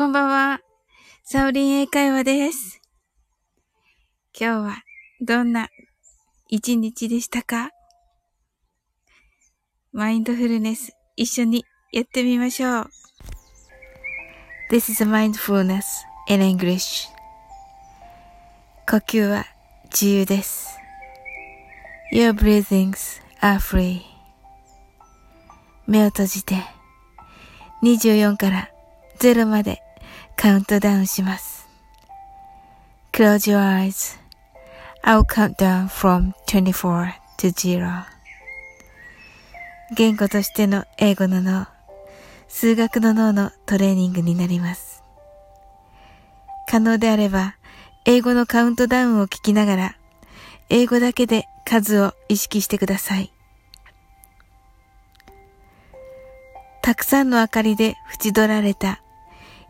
こんばんは。サオリン英会話です。今日はどんな一日でしたか？マインドフルネス一緒にやってみましょう。This is mindfulness in English. 呼吸は自由です。Your breathings are free. 目を閉じて24から0までカウントダウンします。Close your eyes.I'll count down from 24 to 0. 言語としての英語の脳、数学の脳のトレーニングになります。可能であれば、英語のカウントダウンを聞きながら、英語だけで数を意識してください。たくさんの明かりで縁取られた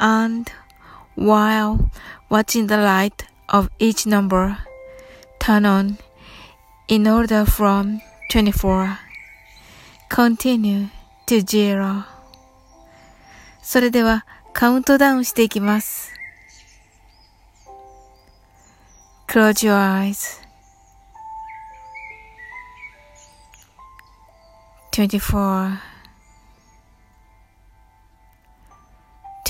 and while watching the light of each number turn on in order from 24 continue to zero それではカウントダウンしていきます Close your eyes 24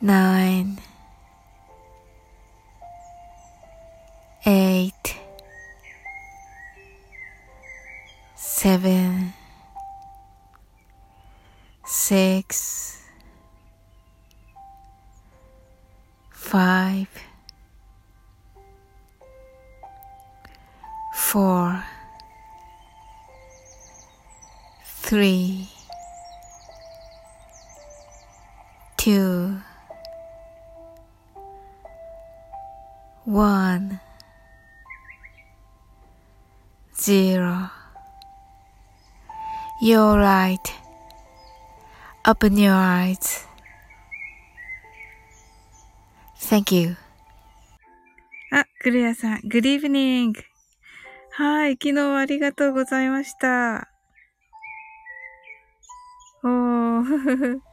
nine, You're right. Open your eyes. Thank you. あ、クレアさん、Good evening. はい、昨日ありがとうございました。おー。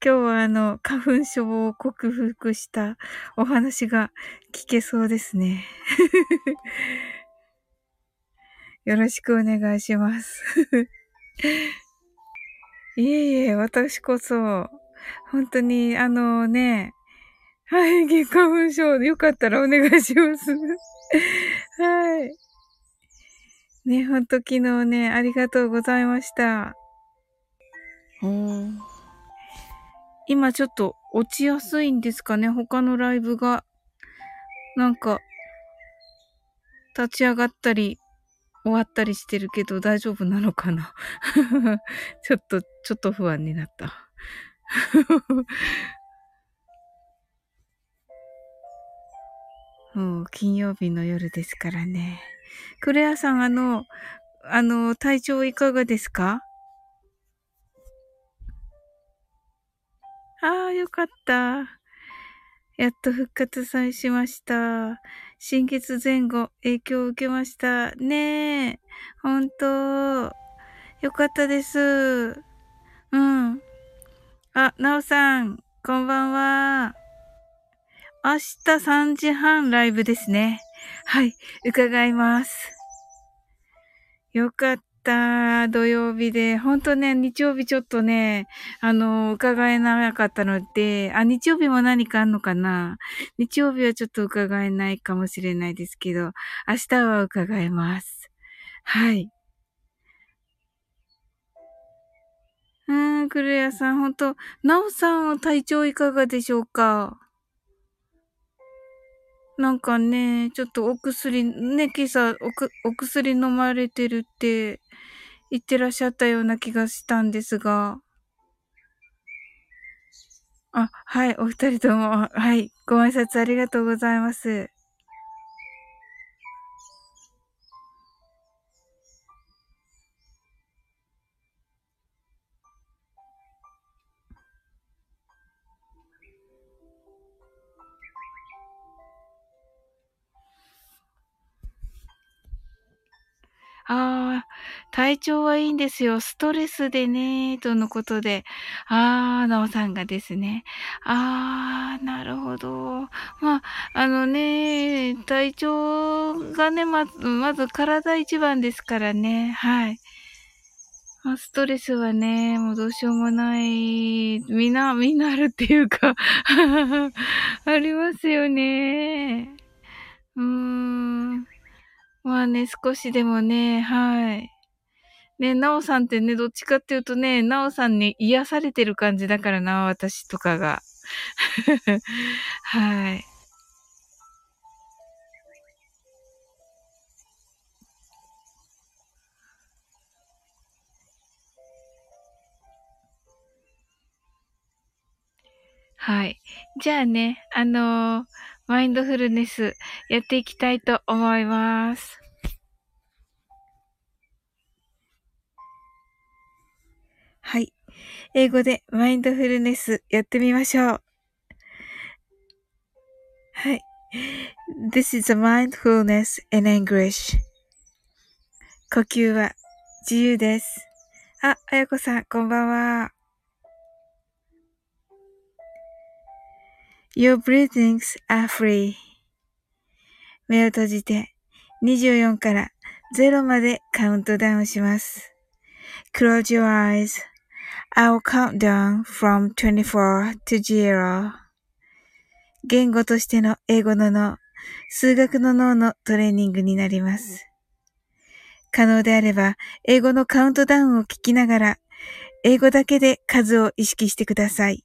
今日はあの、花粉症を克服したお話が聞けそうですね。よろしくお願いします。いえいえ、私こそ、本当に、あのね、はい、月花粉症、よかったらお願いします。はい。ね、ほんと昨日ね、ありがとうございました。今ちょっと落ちやすいんですかね他のライブが。なんか、立ち上がったり、終わったりしてるけど大丈夫なのかな？ちょっと、ちょっと不安になった。もう金曜日の夜ですからね。クレアさん、あの、あの、体調いかがですか？ああ、よかった。やっと復活さえしました。新月前後、影響を受けました。ねえ。ほんと。よかったです。うん。あ、なおさん、こんばんは。明日3時半ライブですね。はい、伺います。よかった。土曜日で。ほんとね、日曜日ちょっとね、あの、伺えなかったので、あ、日曜日も何かあんのかな？日曜日はちょっと伺えないかもしれないですけど、明日は伺えます。はい。うーん、クレアさん、ほんと、ナオさんは体調いかがでしょうか？なんかね、ちょっとお薬、ね、今朝おく、お薬飲まれてるって言ってらっしゃったような気がしたんですが。あ、はい、お二人とも、はい、ご挨拶ありがとうございます。ああ、体調はいいんですよ。ストレスでね、とのことで。ああ、なおさんがですね。ああ、なるほど。まあ、あのね、体調がね、まず、まず体一番ですからね。はい。ま、ストレスはね、もうどうしようもない。みな、みんなあるっていうか ありますよね。うーん。まあね、少しでもね、はい。ね、なおさんってね、どっちかっていうとね、なおさんに癒されてる感じだからな、私とかが。はい。はい。じゃあね、あのー、マインドフルネスやっていきたいと思います。はい。英語でマインドフルネスやってみましょう。はい。This is a mindfulness in English. 呼吸は自由です。あ、あやこさん、こんばんは。Your breathings are free. 目を閉じて24から0までカウントダウンします。Close your eyes. I'll count down from 24 to 0. 言語としての英語の脳、数学の脳のトレーニングになります。可能であれば、英語のカウントダウンを聞きながら、英語だけで数を意識してください。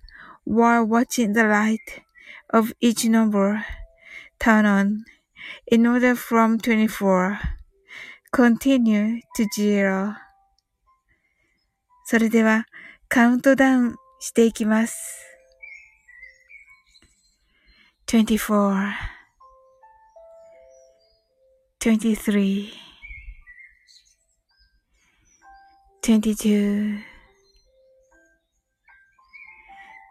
while watching the light of each number turn on in order from 24 continue to zero それではカウントダウンしていきます。24 23 22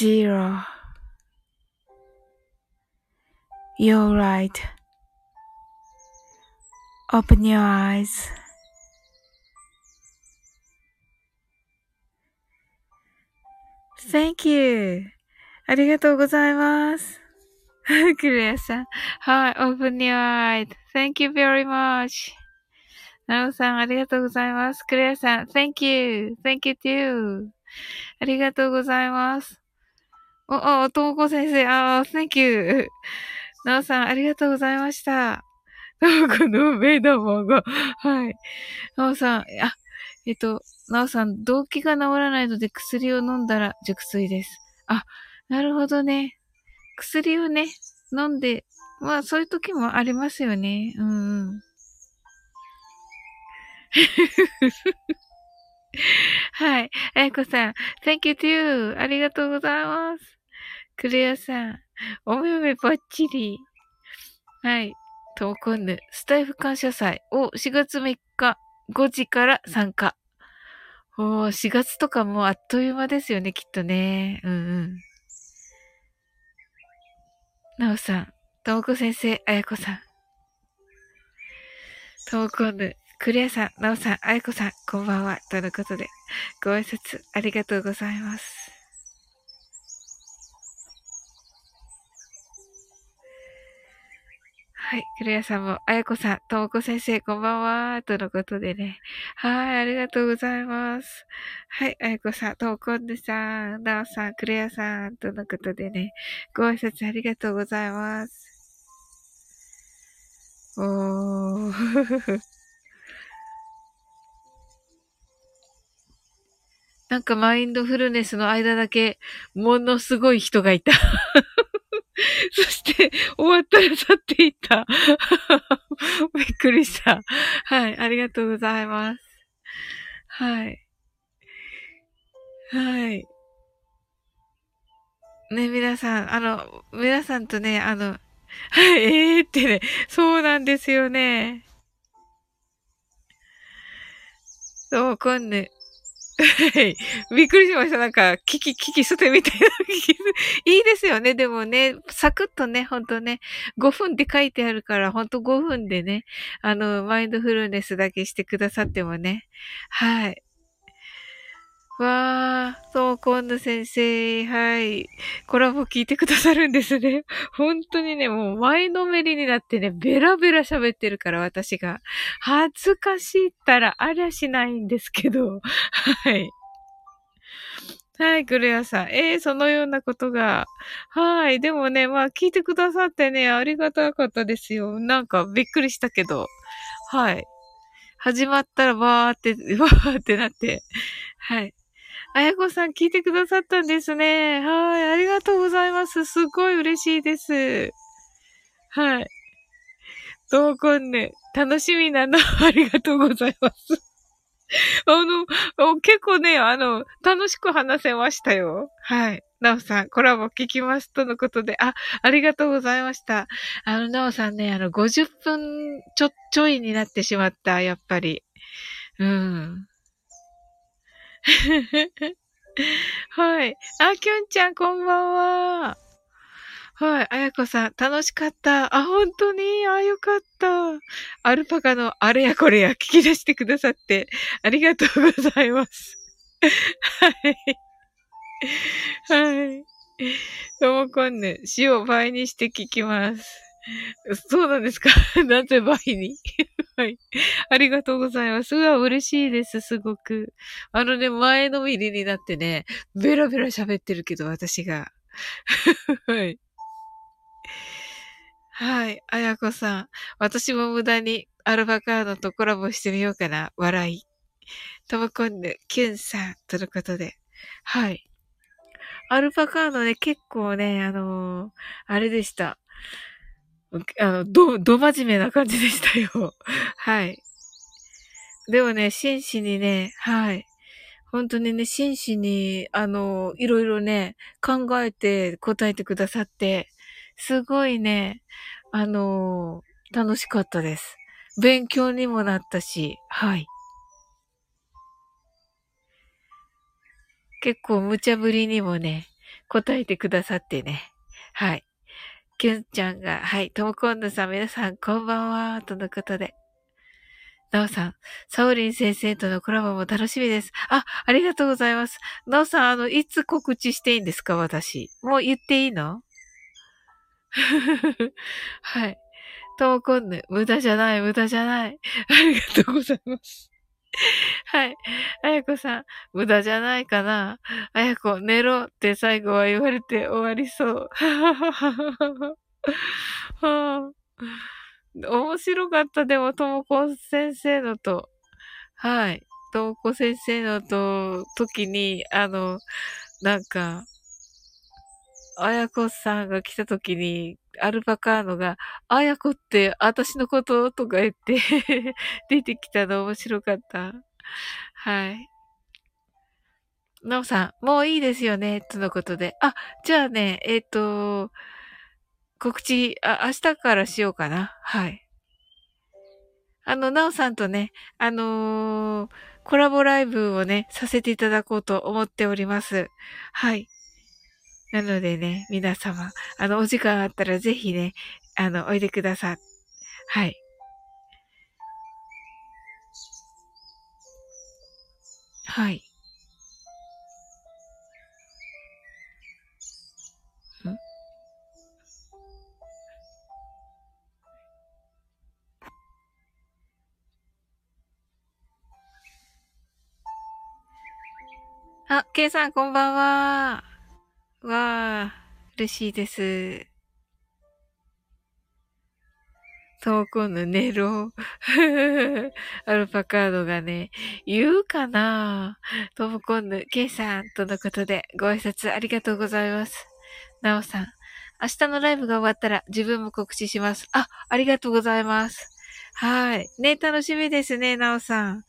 zero. You're right. Open your eyes. Thank you. ありがとうございます。クレアさん。はい。Open your eyes. Thank you very much. なおさん、ありがとうございます。クレアさん、Thank you. Thank you too. ありがとうございます。お、お、ともこ先生、ああ、Thank you. なおさん、ありがとうございました。ともこの目玉が、はい。なおさん、あ、えっと、なおさん、動機が治らないので薬を飲んだら熟睡です。あ、なるほどね。薬をね、飲んで、まあそういう時もありますよね。うんうん。はい。あやこさん、Thank you too! ありがとうございます。クレアさん、お目目ばっちり。はい。トーコンヌ、スタイフ感謝祭を4月3日5時から参加。おー、4月とかもうあっという間ですよね、きっとね。うんうん。なおさん、ともこ先生、あやこさん。ともこぬ、クレアさん、なおさん、あやこさん、こんばんは。とのことで、ご挨拶ありがとうございます。はい。クレアさんも、あやこさん、ともこ先生、こんばんは。とのことでね。はい。ありがとうございます。はい。あやこさん、ともこんでさん、なおさん、クレアさん、とのことでね。ご挨拶ありがとうございます。おー。なんかマインドフルネスの間だけ、ものすごい人がいた。そして、終わったら去っていった。びっくりした。はい、ありがとうございます。はい。はい。ね、皆さん、あの、皆さんとね、あの、はい、ええー、ってね、そうなんですよね。そう、今度、はい。びっくりしました。なんか、キキ、キキ捨てみたいな。いいですよね。でもね、サクッとね、ほんとね、5分って書いてあるから、ほんと5分でね、あの、マインドフルネスだけしてくださってもね。はい。わー、そう、今度先生、はい。コラボ聞いてくださるんですね。本当にね、もう前のめりになってね、ベラベラ喋ってるから私が。恥ずかしいったらありゃしないんですけど。はい。はい、クレアさん。えー、そのようなことが。はい。でもね、まあ聞いてくださってね、ありがたかったですよ。なんかびっくりしたけど。はい。始まったらわーって、わーってなって。はい。あやこさん聞いてくださったんですね。はい。ありがとうございます。すごい嬉しいです。はい。どうこんね。楽しみなの。ありがとうございます。あの、結構ね、あの、楽しく話せましたよ。はい。なおさん、コラボ聞きます。とのことで、あ、ありがとうございました。あの、なおさんね、あの、50分ちょ、ちょいになってしまった、やっぱり。うん。はい。あ、きょんちゃん、こんばんは。はい。あやこさん、楽しかった。あ、本当に？あ、よかった。アルパカのあれやこれや聞き出してくださって、ありがとうございます。はい。はい。ともこんぬ、死を倍にして聞きます。そうなんですか なぜ倍に？はい。ありがとうございます。うわ、嬉しいです、すごく。あのね、前のめりになってね、ベラベラ喋ってるけど、私が。はい。はい。あやこさん。私も無駄にアルファカードとコラボしてみようかな。笑い。ともこんぬ、キュンさん。とのことで。はい。アルファカードね、結構ね、あのー、あれでした。あの、ど、ど真面目な感じでしたよ。はい。でもね、真摯にね、はい。本当にね、真摯に、あの、いろいろね、考えて答えてくださって、すごいね、あの、楽しかったです。勉強にもなったし、はい。結構無茶ぶりにもね、答えてくださってね。はい。きゅんちゃんが、はい、ともこんぬさん、皆さん、こんばんは、とのことで。なおさん、サオリン先生とのコラボも楽しみです。あ、ありがとうございます。なおさん、あの、いつ告知していいんですか私。もう言っていいの？はい。ともこんぬ、無駄じゃない、無駄じゃない。ありがとうございます。はい。あやこさん、無駄じゃないかな。あやこ、寝ろって最後は言われて終わりそう。はあ、面白かった。でも、ともこ先生のと、はい。ともこ先生のと、時に、あの、なんか、あやこさんが来た時に、アルパカーノが、あやこって私のこととか言って 出てきたの面白かった。はい。なおさん、もういいですよね、とのことで。あ、じゃあね、えっ、ー、と、告知、あ、明日からしようかな。はい。あの、なおさんとね、あのー、コラボライブをね、させていただこうと思っております。はい。なのでね、皆様、あの、お時間あったらぜひね、あの、おいでください。はい。はい。あ、ケイさんこんばんは。わあ、嬉しいです。トーコンのネロ。アルパカードがね、言うかなトモコンヌ、ケイさんとのことでご挨拶ありがとうございます。ナオさん、明日のライブが終わったら自分も告知します。あ、ありがとうございます。はい。ね、楽しみですね、ナオさん。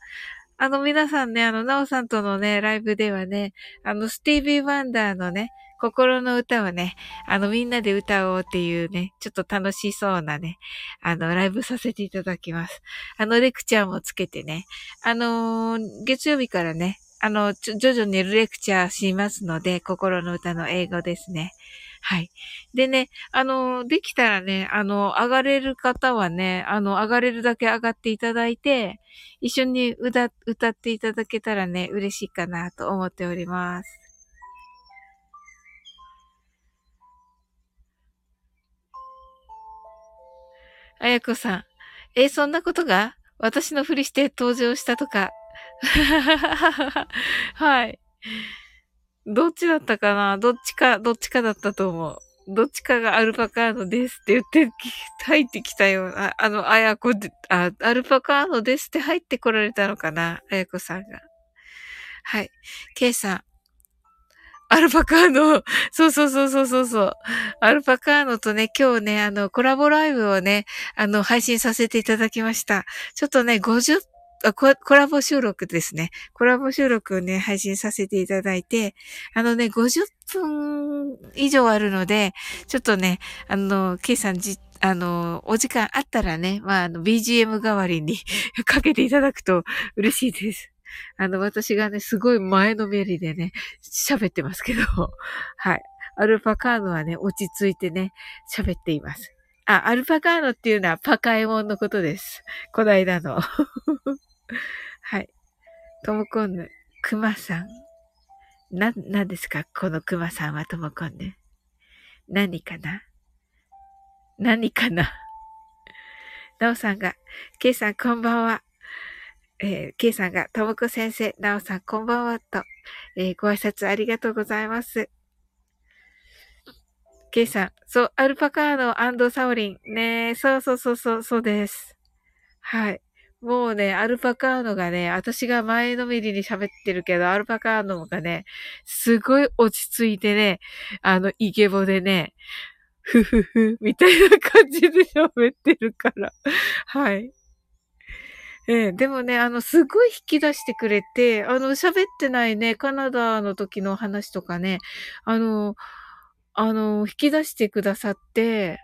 あの、皆さんね、あの、ナオさんとのね、ライブではね、あの、スティービー・ワンダーのね、心の歌をね、あの、みんなで歌おうっていうね、ちょっと楽しそうなね、あの、ライブさせていただきます。あの、レクチャーもつけてね、あのー、月曜日からね、あの、徐々にレクチャーしますので、心の歌の英語ですね。はい。でね、あの、できたらね、あの、上がれる方はね、あの、上がれるだけ上がっていただいて、一緒に歌、歌っていただけたらね、嬉しいかなと思っております。あやこさん。えそんなことが？私のふりして登場したとか。はい。どっちだったかな？どっちか、どっちかだったと思う。どっちかがアルパカーノですって言って、入ってきたような、あの、あやこで、あ、アルパカーノですって入ってこられたのかな？あやこさんが。はい。ケイさん。アルパカーノ、そうそうそうそうそうそう。アルパカーノとね、今日ね、あの、コラボライブをね、あの、配信させていただきました。ちょっとね、50あコラボ収録ですね。コラボ収録をね、配信させていただいて、あのね、50分以上あるので、ちょっとね、あの、ケイさんじ、あの、お時間あったらね、まあ、あの、BGM 代わりに かけていただくと嬉しいです。あの、私がね、すごい前のめりでね、喋ってますけど、はい。アルパカーノはね、落ち着いてね、喋っています。あ、アルパカーノっていうのはパカエモンのことです。こないだの。はい。トモコンヌ、クマさん。な、何ですか？このクマさんはトモコンヌ。何かな？何かな？なおさんが、けいさんこんばんは。えー、ケイさんが、ともこ先生、なおさんこんばんはと、えー、ご挨拶ありがとうございます。ケイさん、そう、アルパカーノサオリン。ねそうそうそうそう、そうです。はい。もうね、アルパカーノがね、私が前のめりに喋ってるけど、アルパカーノがね、すごい落ち着いてね、あの、イケボでね、ふふふ、みたいな感じで喋ってるから。はい。ええ、でもね、あの、すごい引き出してくれて、あの、喋ってないね、カナダの時の話とかね、あの、あの、引き出してくださって、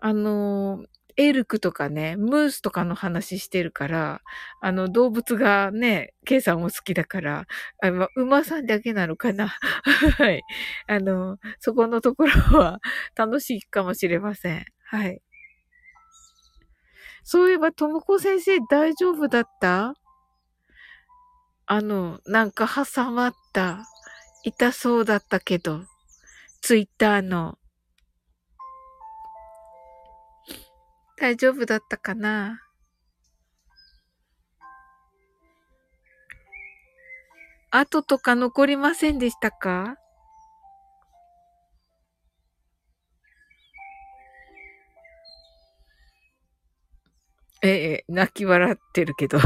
あの、エルクとかね、ムースとかの話してるから、あの、動物がね、ケイさんも好きだから、あま馬さんだけなのかな？はい。あの、そこのところは楽しいかもしれません。はい。そういえば、ともこ先生大丈夫だった？あの、なんか挟まった。痛そうだったけど。ツイッターの。大丈夫だったかな？後とか残りませんでしたか？ええ、泣き笑ってるけど。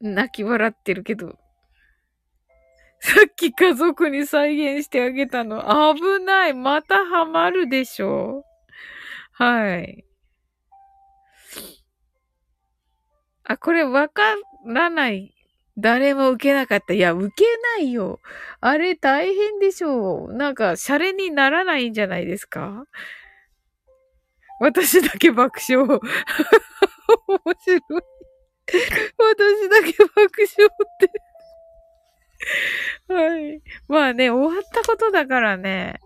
泣き笑ってるけど。さっき家族に再現してあげたの。危ない。またハマるでしょ。はい。あ、これわからない。誰も受けなかった。いや、受けないよ。あれ大変でしょう。なんか、シャレにならないんじゃないですか？私だけ爆笑。面白い。私だけ爆笑ってはい。まあね、終わったことだからね。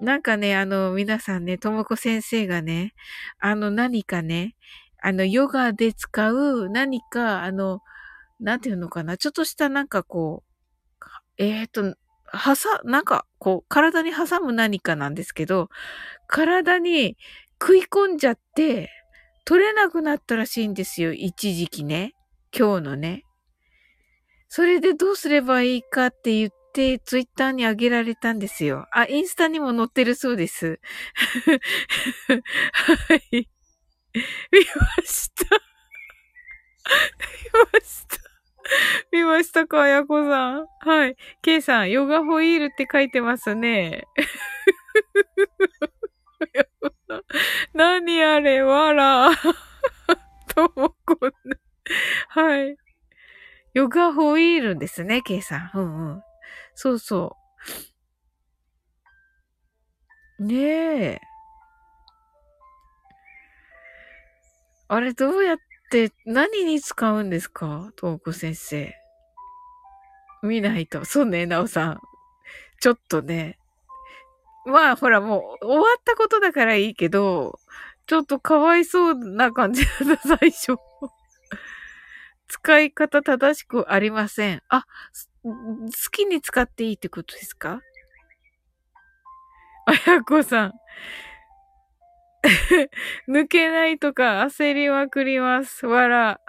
なんかね、あの、皆さんね、ともこ先生がね、あの、何かね、あの、ヨガで使う何か、あの、なんていうのかな、ちょっとしたなんかこう、えっ、ー、と、はさ、なんか、こう、体に挟む何かなんですけど、体に食い込んじゃって、取れなくなったらしいんですよ。一時期ね。今日のね。それでどうすればいいかって言って、ツイッターに上げられたんですよ。あ、インスタにも載ってるそうです。はい。見ました。見ました。見ましたか、あやこさん。はい。ケイさん、ヨガホイールって書いてますね。何あれ、わら。ともこんな。はい。ヨガホイールですね、ケイさん。うんうん。そうそう。ねえ。あれ、どうやってって何に使うんですか？トーク先生。見ないと。そうね、なおさん。ちょっとね。まあ、ほら、もう、終わったことだからいいけど、ちょっとかわいそうな感じだった、最初。使い方正しくありません。あ、好きに使っていいってことですか？あやこさん。抜けないとか焦りまくります。わら。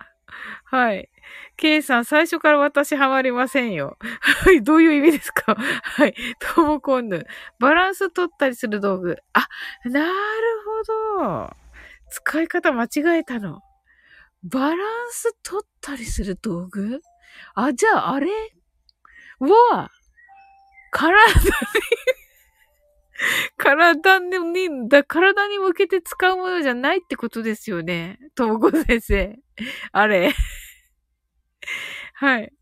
はい。ケイさん、最初から私ハマりませんよ。はい、どういう意味ですか？はい。トモコンヌ。バランス取ったりする道具。あ、なるほど。使い方間違えたの。バランス取ったりする道具？あ、じゃああれ？は、体に 体に、だ、体に向けて使うものじゃないってことですよね。ともこ先生。あれ。はい。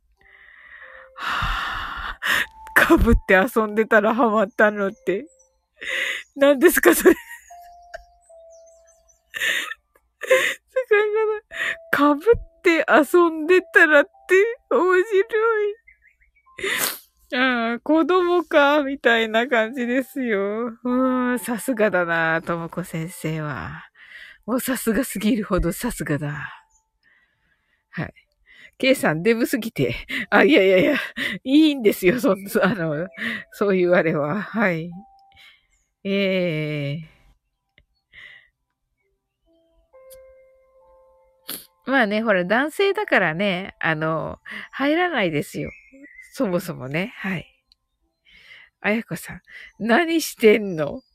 はぁ、かぶって遊んでたらハマったのって。何ですか、それ。使い方。かぶって遊んでたらって面白い。ああ、子供か、みたいな感じですよ。うん、さすがだな、ともこ先生は。もうさすがすぎるほどさすがだ。はい。K さん、デブすぎて。あ、いやいやいや、いいんですよ、そ、あの、そういうあれは。はい。ええー、まあね、ほら、男性だからね、あの、入らないですよ。そもそもね。はい。あやこさん、何してんの？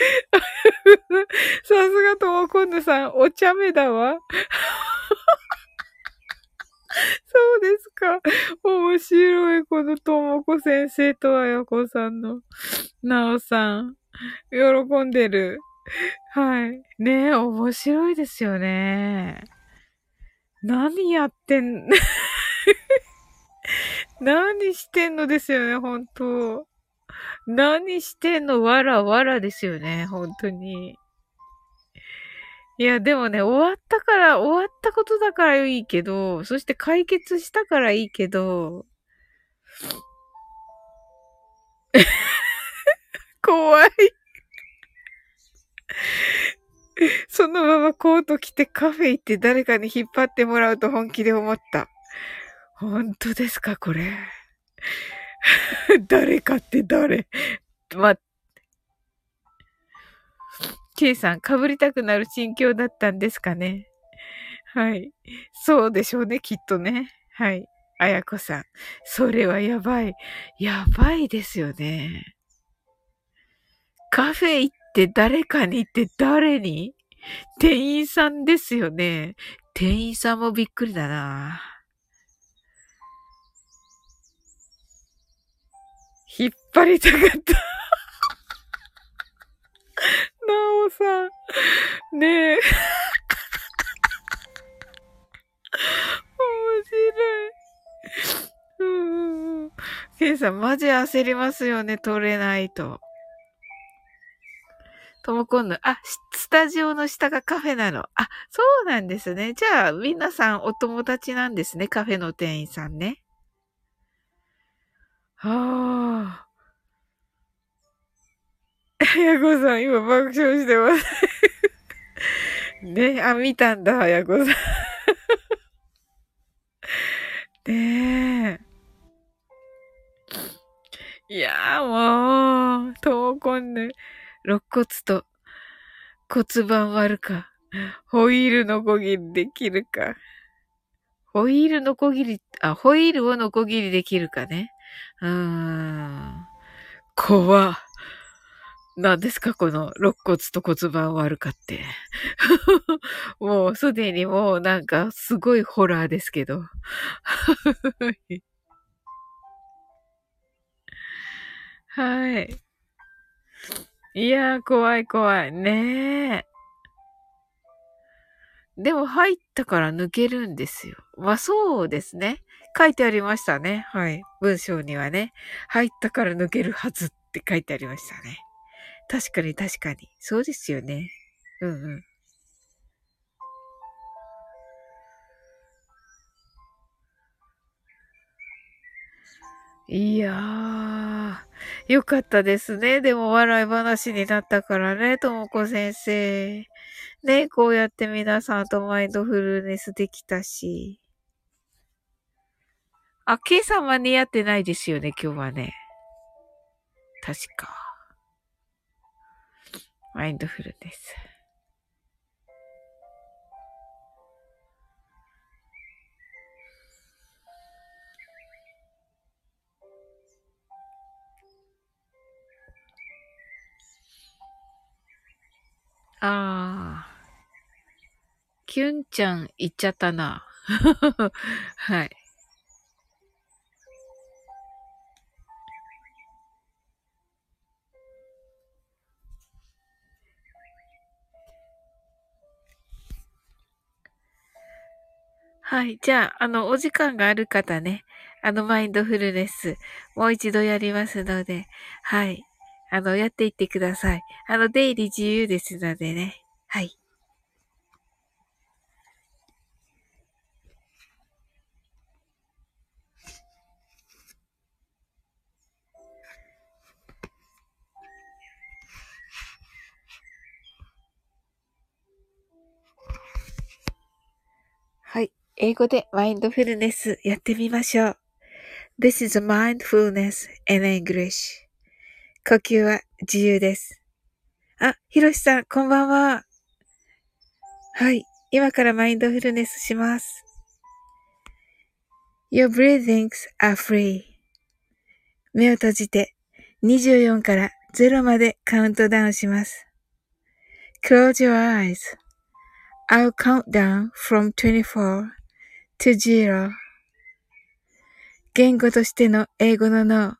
さすがともこんぬさん、お茶目だわ。そうですか。面白い、このともこ先生とあやこさんの、なおさん。喜んでる。はい。ねえ、面白いですよね。何やってん、何してんのですよね、本当。何してんの？わらわらですよね、本当に。いや、でもね、終わったから、終わったことだからいいけど、そして解決したからいいけど、怖い。そのままコート着てカフェ行って誰かに引っ張ってもらうと本気で思った。本当ですか、これ。誰かって誰？ま、K さん、被りたくなる心境だったんですかね？はい。そうでしょうね、きっとね。はい。あやこさん。それはやばい。やばいですよね。カフェ行っって誰かにって誰に？店員さんですよね。店員さんもびっくりだな。引っ張りたかった。なおさん。ねえ。面白い。うん。ケンさん、マジ焦りますよね、取れないと。ともこんぬ、あ、スタジオの下がカフェなの。あ、そうなんですね。じゃあ、皆さんお友達なんですね、カフェの店員さんね。はあ。やこさん、今爆笑してます。ね、あ、見たんだ、やこさん。ねえ。いやーもう、闘魂ね、肋骨と骨盤割るか、ホイールのこぎりできるか。ホイールのこぎり、あ、ホイールをのこぎりできるかね。うーん。怖。何ですかこの肋骨と骨盤割るかって。もうすでにもうなんかすごいホラーですけど。はい。いやー、怖い怖い。ねえ。でも入ったから抜けるんですよ。まあそうですね。書いてありましたね。はい。文章にはね。入ったから抜けるはずって書いてありましたね。確かに確かに。そうですよね。うんうん。いやー、よかったですね。でも笑い話になったからね、ともこ先生。ね、こうやって皆さんとマインドフルネスできたし。あ、K さんは似合ってないですよね、今日はね。確か。マインドフルネス。ああ。キュンちゃん行っちゃったな。はい。はい。じゃあ、あの、お時間がある方ね、あの、マインドフルネス、もう一度やりますので、はい。あの、やっていってください。あの、出入り自由ですのでね。はい。はい英語でマインドフルネスやってみましょう。This is mindfulness in English. 呼吸は自由です。あ、ひろしさん、こんばんは。はい。今からマインドフルネスします。Your breathings are free. 目を閉じて24から0までカウントダウンします。Close your eyes. I'll count down from 24 to 0. 言語としての英語の脳、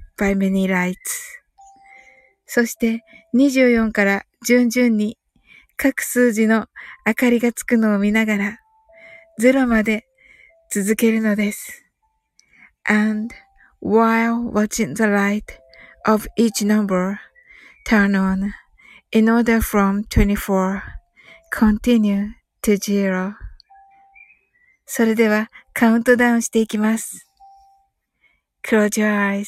by many lights そして24から順々に各数字の明かりがつくのを見ながら0まで続けるのです。And while watching the light of each number turn on in order from 24 continue to zero それではカウントダウンしていきます。Close your eyes.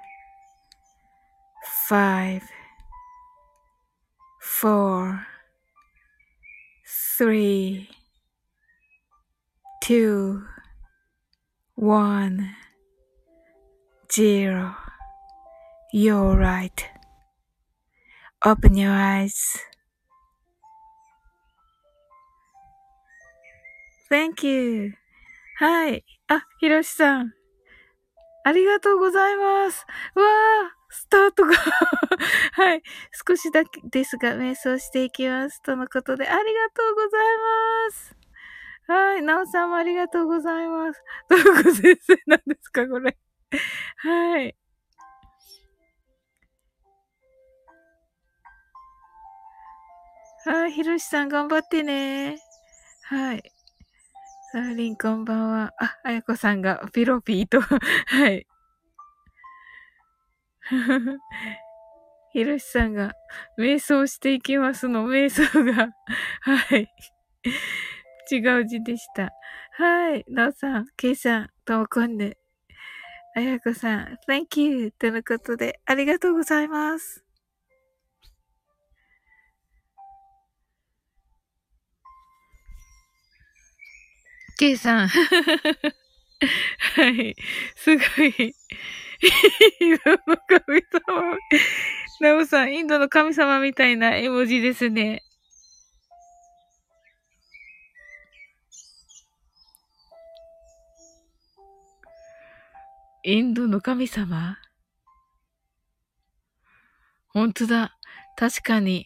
Five, four, three, two, one, zero. You're right. Open your eyes. Thank you. はい。あ、ひろしさん。ありがとうございます。わあ、スタートが はい。少しだけですが、瞑想していきます。とのことで、ありがとうございます。はい。なおさんもありがとうございます。どこ先生なんですか、これ。はい。はい。ひろしさん頑張ってね。はい。サーリンこんばんは。あ、あやこさんがピロピーと はい。ひろしさんが、瞑想していきますの、瞑想が はい。違う字でした。はい。なおさん、けいさん、ともこんで。あやこさん、thank you! とのことで、ありがとうございます。ケイさん。はい。すごい。インドの神様。ナオさん、インドの神様みたいな絵文字ですね。インドの神様？本当だ。確かに、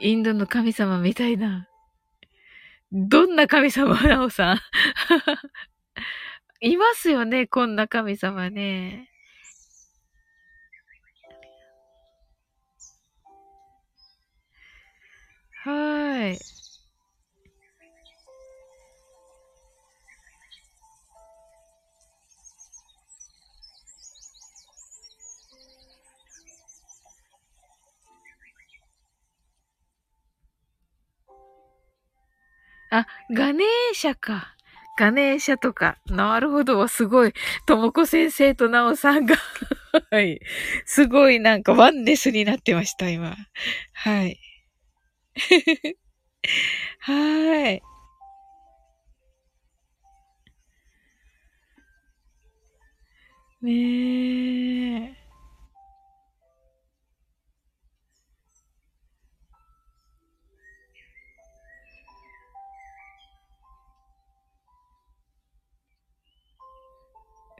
インドの神様みたいな。どんな神様？なおさんいますよね、こんな神様ね。はい。あ、ガネーシャか。ガネーシャとか。なるほど。すごい。ともこ先生となおさんが はい。すごいなんかワンネスになってました、今。はい。はい。ねえ。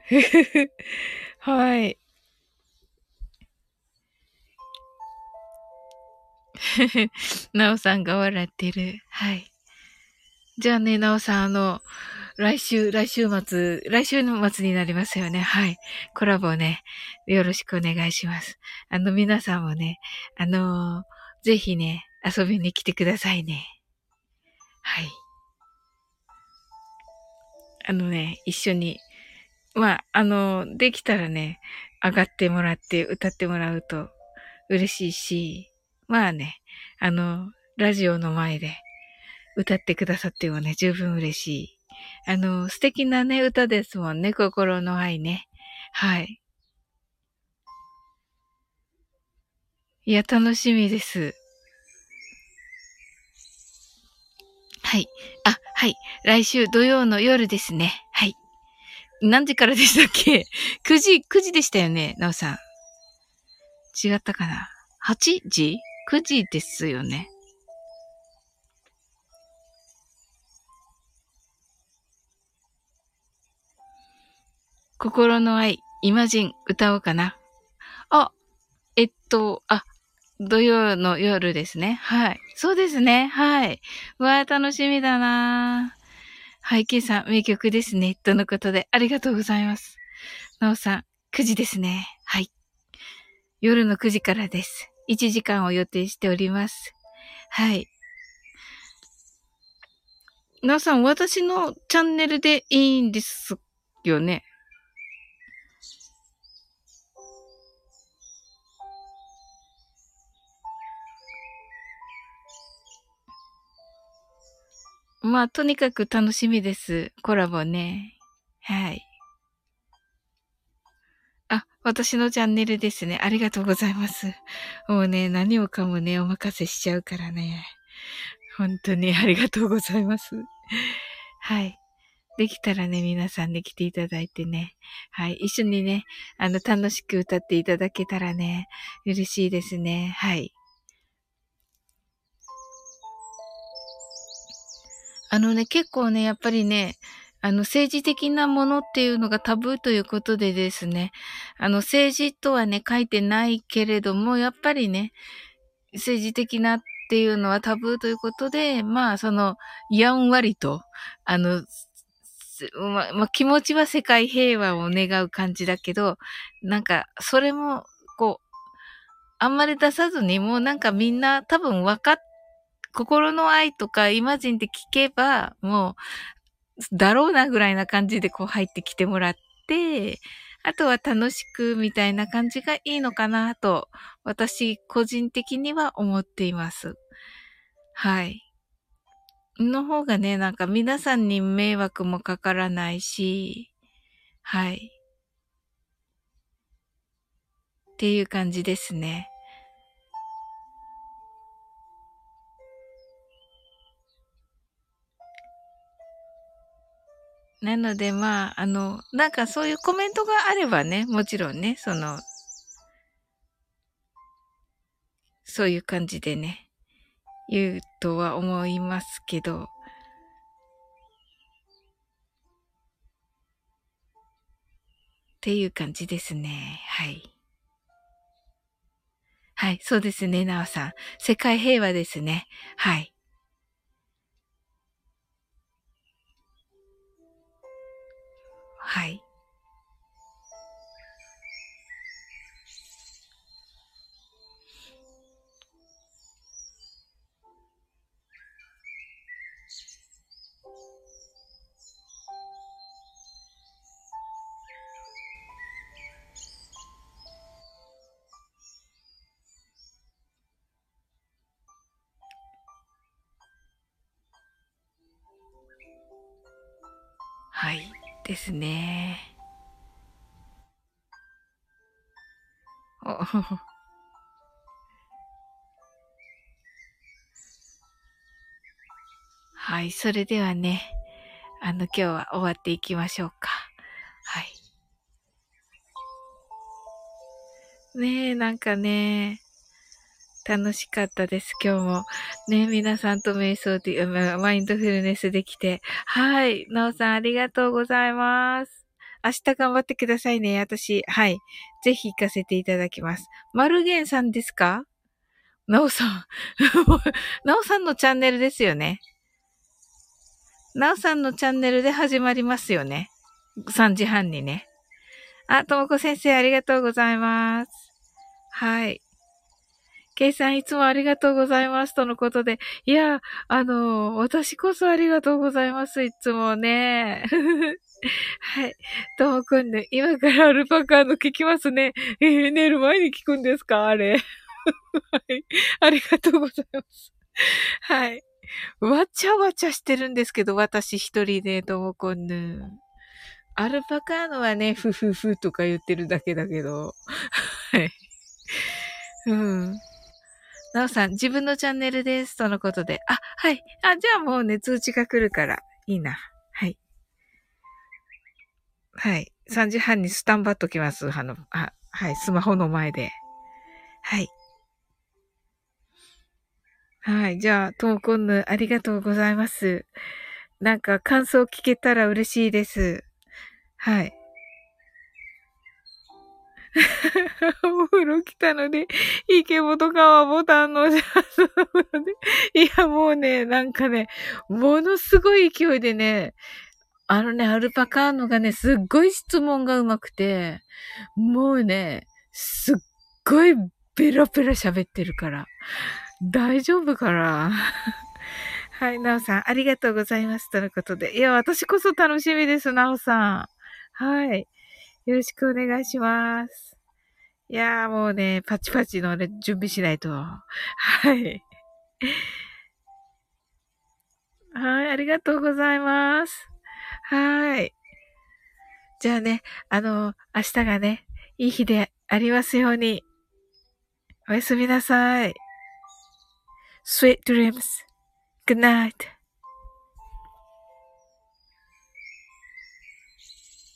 はい。なおさんが笑ってる。はい。じゃあね、なおさん、あの、来週、来週末、来週の末になりますよね。はい。コラボね、よろしくお願いします。あの、皆さんもね、あのー、ぜひね、遊びに来てくださいね。はい。あのね、一緒に、まあ、あの、できたらね、上がってもらって歌ってもらうと嬉しいし、まあね、あの、ラジオの前で歌ってくださってもね、十分嬉しい。あの、素敵なね、歌ですもんね、心の愛ね。はい。いや、楽しみです。はい。あ、はい。来週土曜の夜ですね。はい。何時からでしたっけ ?9 時、9時でしたよね、なおさん。違ったかな ?8 時 ?9 時ですよね。心の愛、イマジン、歌おうかな。あ、えっと、あ、土曜の夜ですね。はい。そうですね。はい。わあ、楽しみだなはい、ケイさん、名曲ですね。とのことで、ありがとうございます。なおさん、9時ですね。はい。夜の9時からです。1時間を予定しております。はい。なおさん、私のチャンネルでいいんですよね。まあ、とにかく楽しみです。コラボね。はい。あ、私のチャンネルですね。ありがとうございます。もうね、何もかもね、お任せしちゃうからね。本当にありがとうございます。はい。できたらね、皆さんで来ていただいてね。はい。一緒にね、あの、楽しく歌っていただけたらね、嬉しいですね。はい。あのね、結構ね、やっぱりね、あの、政治的なものっていうのがタブーということでですね、あの、政治とはね、書いてないけれども、やっぱりね、政治的なっていうのはタブーということで、まあ、その、やんわりと、あの、ま、ま、気持ちは世界平和を願う感じだけど、なんか、それも、こう、あんまり出さずに、もうなんかみんな多分分かっ心の愛とかイマジンって聞けば、もう、だろうなぐらいな感じでこう入ってきてもらって、あとは楽しくみたいな感じがいいのかなと、私個人的には思っています。はい。の方がね、なんか皆さんに迷惑もかからないし、はい。っていう感じですね。なので、まあ、あの、なんかそういうコメントがあればね、もちろんね、その、そういう感じでね、言うとは思いますけど、っていう感じですね。はい。はい、そうですね、なおさん。世界平和ですね。はい。はですね。はい。それではね、あの、今日は終わっていきましょうか。はい。ねえ、なんかね、楽しかったです、今日も。ね、皆さんと瞑想で、マインドフルネスできて。はい。なおさん、ありがとうございます。明日頑張ってくださいね。私、はい。ぜひ行かせていただきます。マルゲンさんですか？なおさん。なおさんのチャンネルですよね。なおさんのチャンネルで始まりますよね。3時半にね。あ、ともこ先生ありがとうございます。はい。ケイさんいつもありがとうございます。とのことで。いや、あの、私こそありがとうございます。いつもね。はい。ともくんね、今からアルパカの聞きますね。えー、寝る前に聞くんですか？あれ。はい。ありがとうございます。はい。わちゃわちゃしてるんですけど、私一人で、ともくんぬ。アルパカーノはね、ふふふとか言ってるだけだけど。はい。うん。なおさん、自分のチャンネルです。とのことで。あ、はい。あ、じゃあもうね、通知が来るから、いいな。はい。はい。3時半にスタンバっときます。あの、あ、はい。スマホの前で。はい。はい。じゃあ、トーコンヌ、ありがとうございます。なんか、感想聞けたら嬉しいです。はい。お風呂来たので、イケボとかはボタンの押しますので。いや、もうね、なんかね、ものすごい勢いでね、あのね、アルパカーノがね、すっごい質問がうまくて、もうね、すっごいペラペラ喋ってるから、大丈夫かな？はい、なおさん、ありがとうございます。とのことで。いや、私こそ楽しみです、なおさん。はい。よろしくお願いします。いやーもうね、パチパチのね、準備しないと。はい。はい、ありがとうございます。はい。じゃあね、あの、明日がね、いい日でありますように。おやすみなさい。Sweet dreams. Good night.